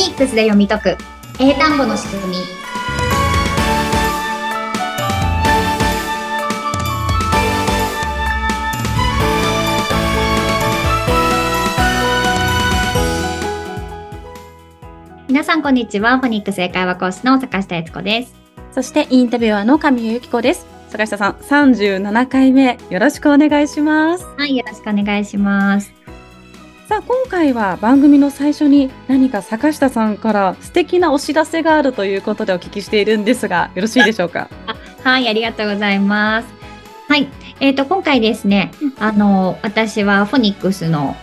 ニックスで読み解く。英単語の仕組み。皆さんこんにちは。フォニックス英会話講師の坂下悦子です。そしてインタビュアーの神谷由紀子です。坂下さん37回目よろしくお願いします。はいよろしくお願いしますさあ今回は番組の最初に何か坂下さんから素敵なお知らせがあるということでお聞きしているんですがよろしいでしょうか？はいありがとうございます。はいえっ、ー、と今回ですねあの私はフォニックスの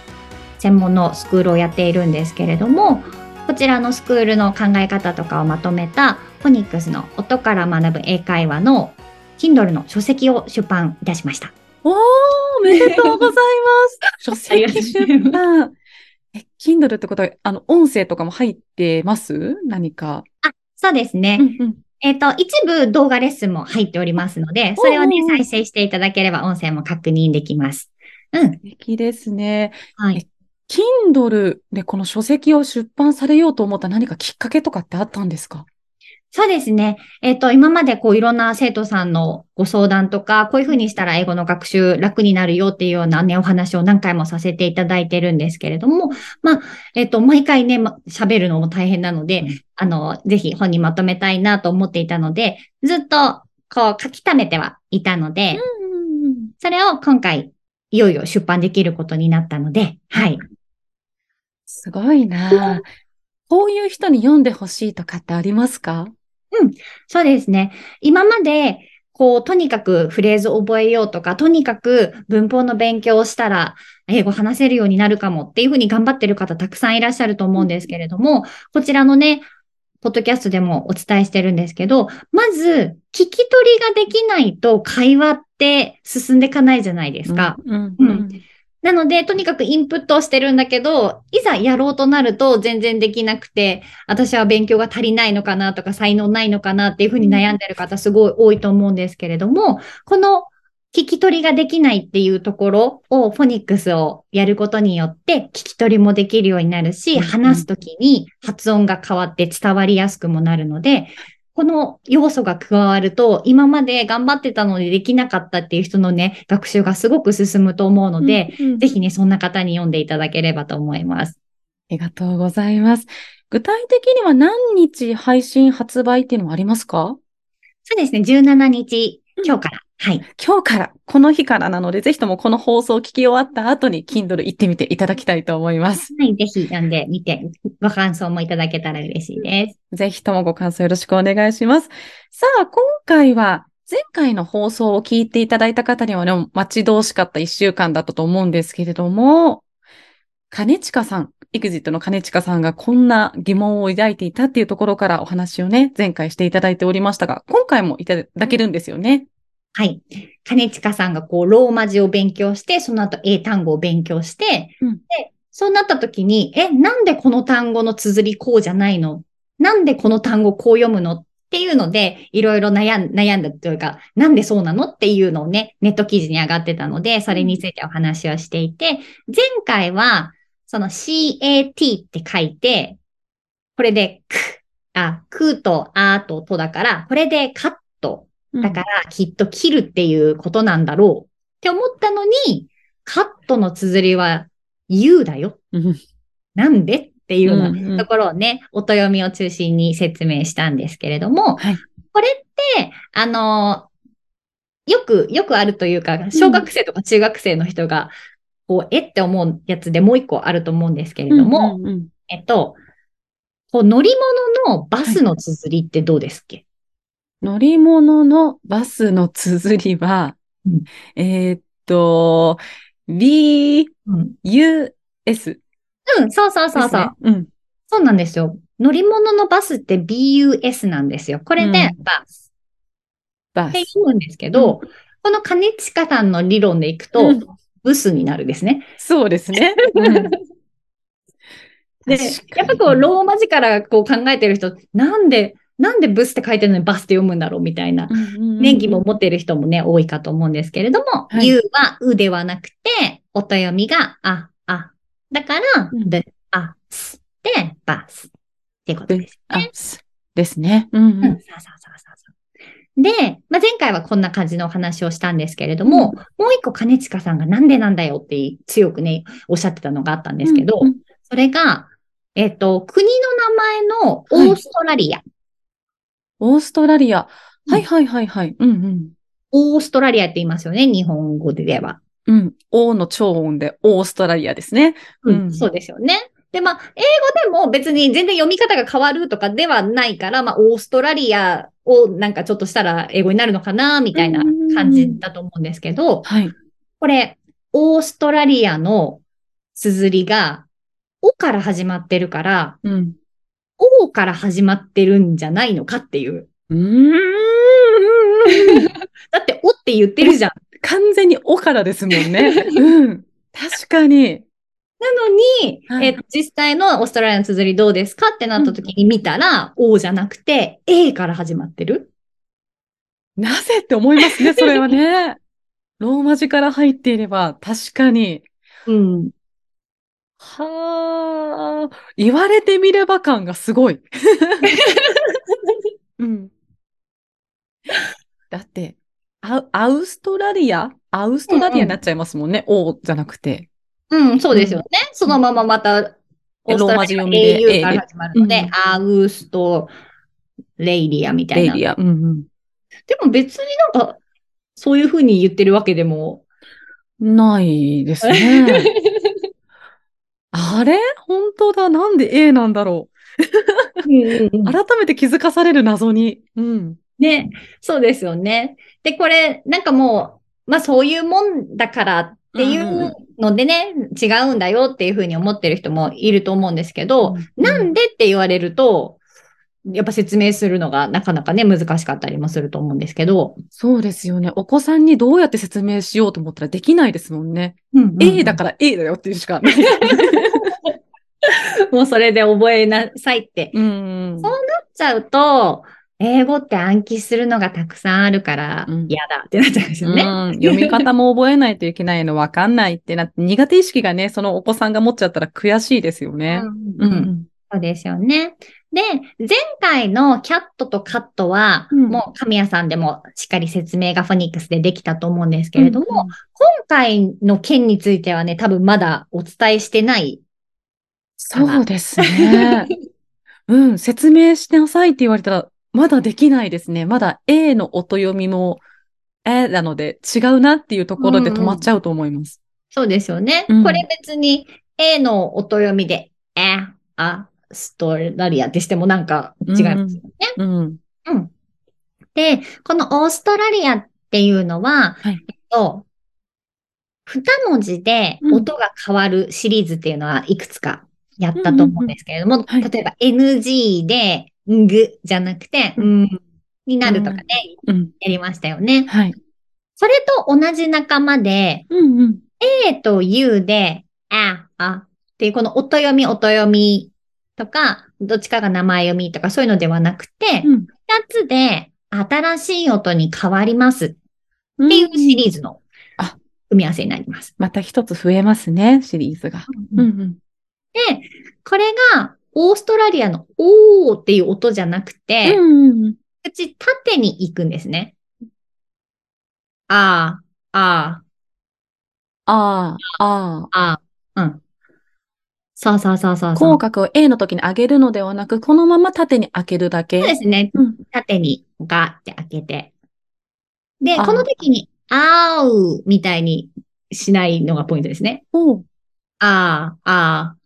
専門のスクールをやっているんですけれどもこちらのスクールの考え方とかをまとめたフォニックスの音から学ぶ英会話の Kindle の書籍を出版いたしました。おー、おめでとうございます。書籍出版。え、Kindle ってことは、あの、音声とかも入ってます？何か。あ、そうですね。うんうんえっ、ー、と、一部動画レッスンも入っておりますので、それをね、再生していただければ音声も確認できます。うん。素敵ですね。はい。Kindle でこの書籍を出版されようと思った何かきっかけとかってあったんですか？そうですね。えっ、ー、と、今までこういろんな生徒さんのご相談とか、こういうふうにしたら英語の学習楽になるよっていうようなね、お話を何回もさせていただいてるんですけれども、まあ、えっ、ー、と、毎回ね、喋るのも大変なので、うん、あの、ぜひ本にまとめたいなと思っていたので、ずっとこう書き溜めてはいたので、それを今回、いよいよ出版できることになったので、はい。すごいなこういう人に読んでほしいとかってありますか？うん、そうですね。今まで、こう、とにかくフレーズを覚えようとか、とにかく文法の勉強をしたら、英語話せるようになるかもっていうふうに頑張ってる方たくさんいらっしゃると思うんですけれども、こちらのね、ポッドキャストでもお伝えしてるんですけど、まず、聞き取りができないと会話って進んでいかないじゃないですか。うん、うんうんなので、とにかくインプットをしてるんだけど、いざやろうとなると全然できなくて、私は勉強が足りないのかなとか、才能ないのかなっていうふうに悩んでる方すごい多いと思うんですけれども、この聞き取りができないっていうところをフォニックスをやることによって聞き取りもできるようになるし、話すときに発音が変わって伝わりやすくもなるので、この要素が加わると、今まで頑張ってたのにできなかったっていう人のね、学習がすごく進むと思うので、うんうん、ぜひね、そんな方に読んでいただければと思います。ありがとうございます。具体的には何日配信発売っていうのはありますか？そうですね、17日、今日からはい。今日から、この日からなので、ぜひともこの放送を聞き終わった後に Kindle 行ってみていただきたいと思います。はい、ぜひ読んでみて、ご感想もいただけたら嬉しいです。ぜひともご感想よろしくお願いします。さあ、今回は前回の放送を聞いていただいた方にはね、待ち遠しかった一週間だったと思うんですけれども、金近さん、エグジットの金近さんがこんな疑問を抱いていたっていうところからお話をね、前回していただいておりましたが、今回もいただけるんですよね。はい。金近さんがこう、ローマ字を勉強して、その後英単語を勉強して、うん、で、そうなった時に、え、なんでこの単語の綴りこうじゃないの？なんでこの単語こう読むの？っていうので、いろいろ悩ん悩んだというか、なんでそうなの？っていうのをね、ネット記事に上がってたので、それについてお話をしていて、前回は、その CAT って書いて、これでく、あ、くとあととだから、これでカットだから、きっと切るっていうことなんだろう。って思ったのに、カットの綴りは U だよ。なんでっていうようなところをね、音読みを中心に説明したんですけれども、はい、これって、あの、よく、よくあるというか、小学生とか中学生の人が、こう、えって思うやつでもう一個あると思うんですけれども、えっと、こう乗り物のバスの綴りってどうですっけ、乗り物のバスの綴りは、うん、えー、っと、B、U、S。うん、そうそうそうそう、ね、うん。そうなんですよ。乗り物のバスって BUS なんですよ。これで、バス。バス。って言うんですけど、うん、この金近さんの理論でいくと、うん、ブスになるですね。そうですね。で、やっぱこう、ローマ字からこう考えてる人、なんでなんでブスって書いてるのにバスって読むんだろうみたいな、ね、疑問を持っている人もね、多いかと思うんですけれども、はい、U はうではなくて、音読みがあ、あ。だから、で、あ、すで、バス。っていうことですね。ですね。うん、うん、うん。そうそうそうそう。で、まあ、前回はこんな感じのお話をしたんですけれども、うん、もう一個金近さんがなんでなんだよって強くね、おっしゃってたのがあったんですけど、うんうん、それが、えっ、と、国の名前のオーストラリア。はい、オーストラリア。はいはいはいはい。うんうん。オーストラリアって言いますよね、日本語で言えば。うん。O の超音でオーストラリアですね。うん、そうですよね。で、まあ、英語でも別に全然読み方が変わるとかではないから、まあ、オーストラリアをなんかちょっとしたら英語になるのかな、みたいな感じだと思うんですけど、はい。これ、オーストラリアの綴りが、おから始まってるから、うん。おから始まってるんじゃないのかっていう。うーん。だって、おって言ってるじゃん。完全におからですもんね。うん。確かに。なのに、はい、え実際のオーストラリアの綴りどうですかってなった時に見たら、うん、O じゃなくて A から始まってる。なぜって思いますね、それはね。ローマ字から入っていれば、確かに。うん。はあ、言われてみれば感がすごい。うん。だって、アアウストラリア？アウストラリアになっちゃいますもんね。うんうん、O じゃなくて。うん、そうですよね。うん、そのまままた、ローマ字読みで au から始まるので、うん、アウストレイリアみたいな。レイリア。うんうん。でも別になんか、そういうふうに言ってるわけでも。ないですね。あれ？本当だ。なんで A なんだろう。改めて気づかされる謎に。うん。ね、そうですよね。で、これ、なんかもう、まあそういうもんだからっていうのでね、うん、違うんだよっていうふうに思ってる人もいると思うんですけど、うん、なんでって言われると、やっぱ説明するのがなかなかね、難しかったりもすると思うんですけど。そうですよね。お子さんにどうやって説明しようと思ったらできないですもんね。うんうんうん、A だから A だよっていうしかない。もうそれで覚えなさいって。うん、そうなっちゃうと、英語って暗記するのがたくさんあるから嫌だってなっちゃうんですよね、うん。読み方も覚えないといけないの分かんないってなって、苦手意識がね、そのお子さんが持っちゃったら悔しいですよね。うん、うん、そうですよね。で、前回のキャットとカットは、うん、もう神谷さんでもしっかり説明がフォニックスでできたと思うんですけれども、今回の件についてはね、多分まだお伝えしてないそうですね。うん、説明しなさいって言われたら、まだできないですね。まだ A の音読みも、えなので違うなっていうところで止まっちゃうと思います。うんうん、そうですよね、うん、これ別に A の音読みで、え、あ、ストラリアってしてもなんか違いますよね。うん。うん。うん、で、このオーストラリアっていうのは、はい、えっと、二文字で音が変わるシリーズっていうのはいくつかやったと思うんですけれども、例えば NG で、んぐじゃなくて、うん、になるとかね、うん、やりましたよね。はい。それと同じ仲間で、うんうん、A と U で、あ、あっていうこの音読み、音読みとか、どっちかが名前読みとかそういうのではなくて、二、うん、つで新しい音に変わります。っていうシリーズの組み合わせになります。また一つ増えますね、シリーズが。うんうん、で、これがオーストラリアのおーっていう音じゃなくて、う口縦に行くんですね。ああ、ああ、ああ、ああ、うん。そうそうそうそう口角を A の時に上げるのではなく、このまま縦に開けるだけ。そうですね。うん、縦にガって開けて。で、この時に、あうみたいにしないのがポイントですね。おああ、ああ、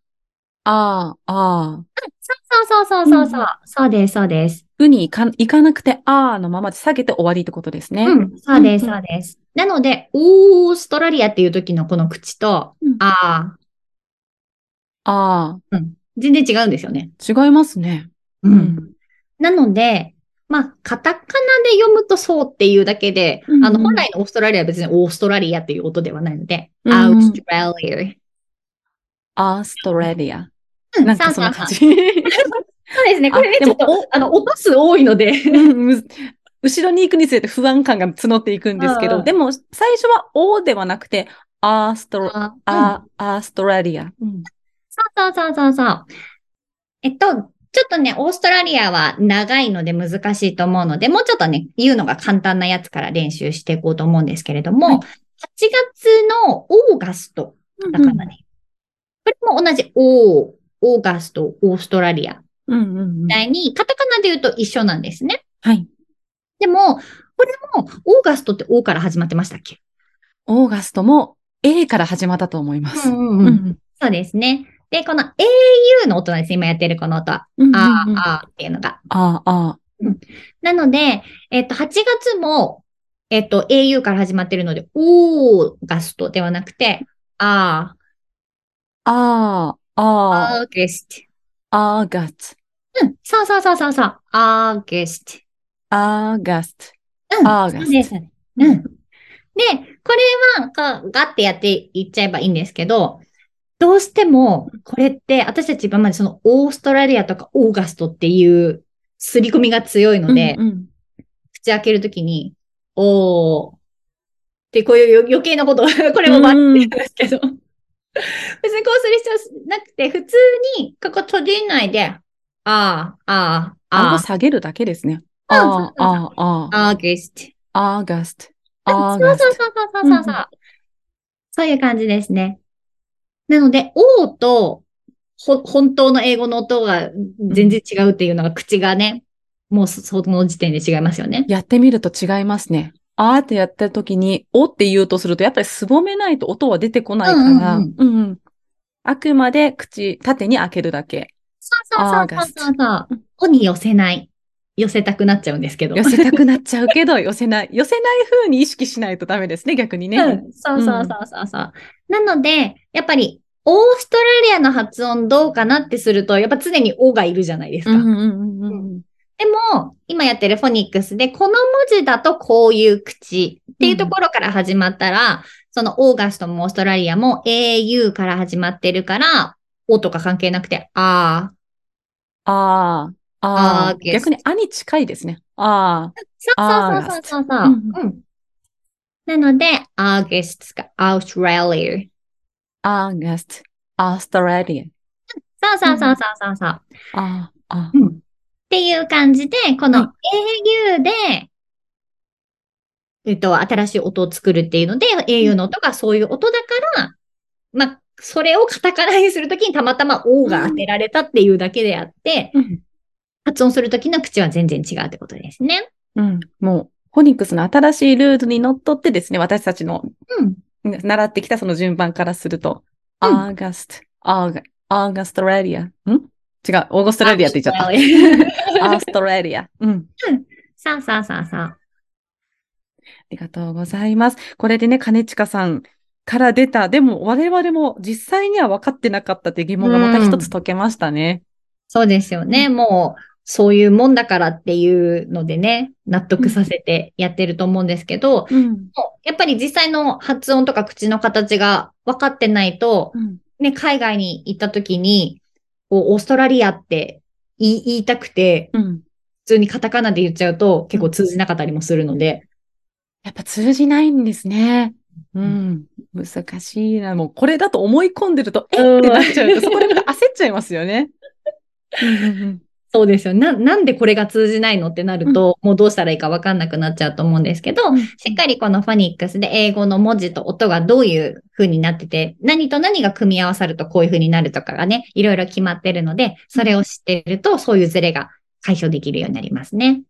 ああ、ああ。そうそうそうそうそう。うん、そうです、そうです。うに行か行かなくて、ああのままで下げて終わりってことですね。うん、そうです、そうです。なので、オーストラリアっていう時のこの口と、うん、ああ。ああ。うん。全然違うんですよね。違いますね。うん。なので、まあ、カタカナで読むとそうっていうだけで、うんうん、あの、本来のオーストラリアは別にオーストラリアっていう音ではないので、うん、アウストラリア。オーストラリア。なんかそんな感じ。そうですね。これね、ちょっと、あの、落とす多いので後ろに行くにつれて不安感が募っていくんですけど、でも、最初は O ではなくて、アーストラ、アーストラリア。そうそうそうそうそう。えっと、ちょっとね、オーストラリアは長いので難しいと思うので、もうちょっとね、言うのが簡単なやつから練習していこうと思うんですけれども、はい、8月のオーガストだからね。うんうん、これも同じオー、オーガスト、オーストラリア。みたいに、カタカナで言うと一緒なんですね。はい。でも、これも、オーガストって O から始まってましたっけ？オーガストも A から始まったと思います。うんうんうん、そうですね。で、この AU の音なんです。今やってるこの音は。うんうんうん、あーあーっていうのが。あーあー。なので、えっと、8月も、えっと、AU から始まってるので、オーガストではなくて、あー。あー、あー。アーゲスト。アーガスト。うん。そうそうそうそうそう。アーゲスト。アーガスト。うん。アーガスト。そうです。うん。で、これは、ガッてやっていっちゃえばいいんですけど、どうしても、これって私たち今までそのオーストラリアとかオーガストっていう刷り込みが強いので、うんうん、口開けるときに、おーってこういう余計なこと、これも待ってるんですけど、別にこうする必要なくて、普通にここ閉じないで、ああ、ああ、ああ。下げるだけですね。ああ、ああ、ああ。アーガスト。アーガスト。そうそうそうそうそうそう。そういう感じですね。なので、O と、ほ、本当の英語の音が全然違うっていうのが口がね、もうその時点で違いますよね。やってみると違いますね。あーってやった時に、おって言うとすると、やっぱりすぼめないと音は出てこないから、うん、うんうん、あくまで口、縦に開けるだけ。そうそうそうそうそう。おに寄せない。寄せたくなっちゃうんですけど。寄せたくなっちゃうけど、寄せない。寄せない風に意識しないとダメですね、逆にね。うん、そうそうそうそうそう。うん、なので、やっぱり、オーストラリアの発音どうかなってすると、やっぱ常におがいるじゃないですか。でも、今やってるフォニックスで、この文字だとこういう口っていうところから始まったら、うん、そのオーガストもオーストラリアも au から始まってるから、おとか関係なくて、ああ。ああ。ああ。逆にあに近いですね。ああ。そうそうそうそうそう。うん、なので、アーゲストがオーストラリア。August, Australia. そうそうそうそうそう。ああ、うん。っていう感じで、この au で、えっと、新しい音を作るっていうので、au の音がそういう音だから、まあ、それをカタカナにするときにたまたま O が当てられたっていうだけであって、うん、発音するときの口は全然違うってことですね。うん。もう、フォニックスの新しいルールにのっとってですね、私たちの、うん。習ってきたその順番からすると、アーガスト、アーガ、アーガストラリア。ん？違う、オーガストラリアって言っちゃった。アーストラリア。うん。さあさあさあさあ。ありがとうございます。これでね、金近さんから出た、でも我々も実際には分かってなかったって疑問がまた一つ解けましたね。うん、そうですよね。もう、そういうもんだからっていうのでね、納得させてやってると思うんですけど、うん、やっぱり実際の発音とか口の形が分かってないと、うん、ね、海外に行った時に、オーストラリアって言い言いたくて、うん、普通にカタカナで言っちゃうと結構通じなかったりもするので。やっぱ通じないんですね。うん。難しいな。もうこれだと思い込んでると、え？ってなっちゃうと、そこで焦っちゃいますよね。そうですよな。なんでこれが通じないのってなると、うん、もうどうしたらいいかわかんなくなっちゃうと思うんですけど、うん、しっかりこのファニックスで英語の文字と音がどういう風になってて、何と何が組み合わさるとこういう風になるとかがね、いろいろ決まってるので、それを知ってると、そういうズレが解消できるようになりますね。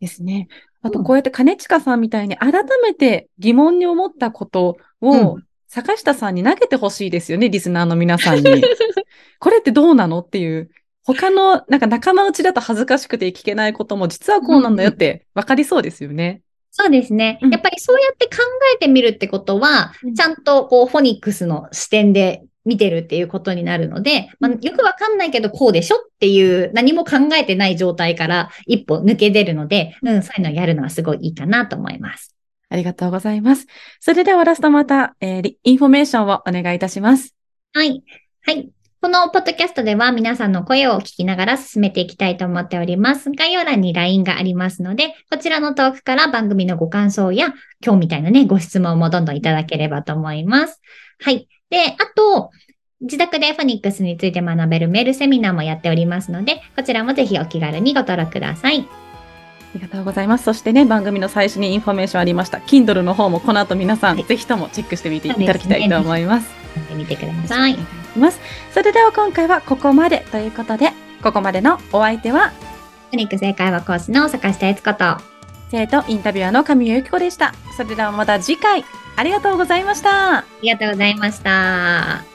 ですね。あと、こうやって金近さんみたいに改めて疑問に思ったことを、坂下さんに投げてほしいですよね、リスナーの皆さんに。これってどうなのっていう。他の、なんか仲間内だと恥ずかしくて聞けないことも実はこうなんだよって分かりそうですよね。そうですね。やっぱりそうやって考えてみるってことは、うん、ちゃんとこうフォニックスの視点で見てるっていうことになるので、まあ、よくわかんないけどこうでしょっていう何も考えてない状態から一歩抜け出るので、うん、そういうのをやるのはすごいいいかなと思います。ありがとうございます。それではラストまた、えー、インフォメーションをお願いいたします。はい。はい。このポッドキャストでは皆さんの声を聞きながら進めていきたいと思っております。概要欄に LINE がありますので、こちらのトークから番組のご感想や今日みたいなね、ご質問もどんどんいただければと思います。はい。で、あと、自宅でフォニックスについて学べるメールセミナーもやっておりますので、こちらもぜひお気軽にご登録ください。ありがとうございます。そしてね、番組の最初にインフォメーションありました。Kindle の方もこの後皆さん、はい、ぜひともチェックしてみていただきたいと思います。やってみてください。ます。それでは今回はここまでということで、ここまでのお相手は、フォニック正解は講師の坂下悦子と、生徒インタビュアーの神谷由紀子でした。それではまた次回、ありがとうございました。ありがとうございました。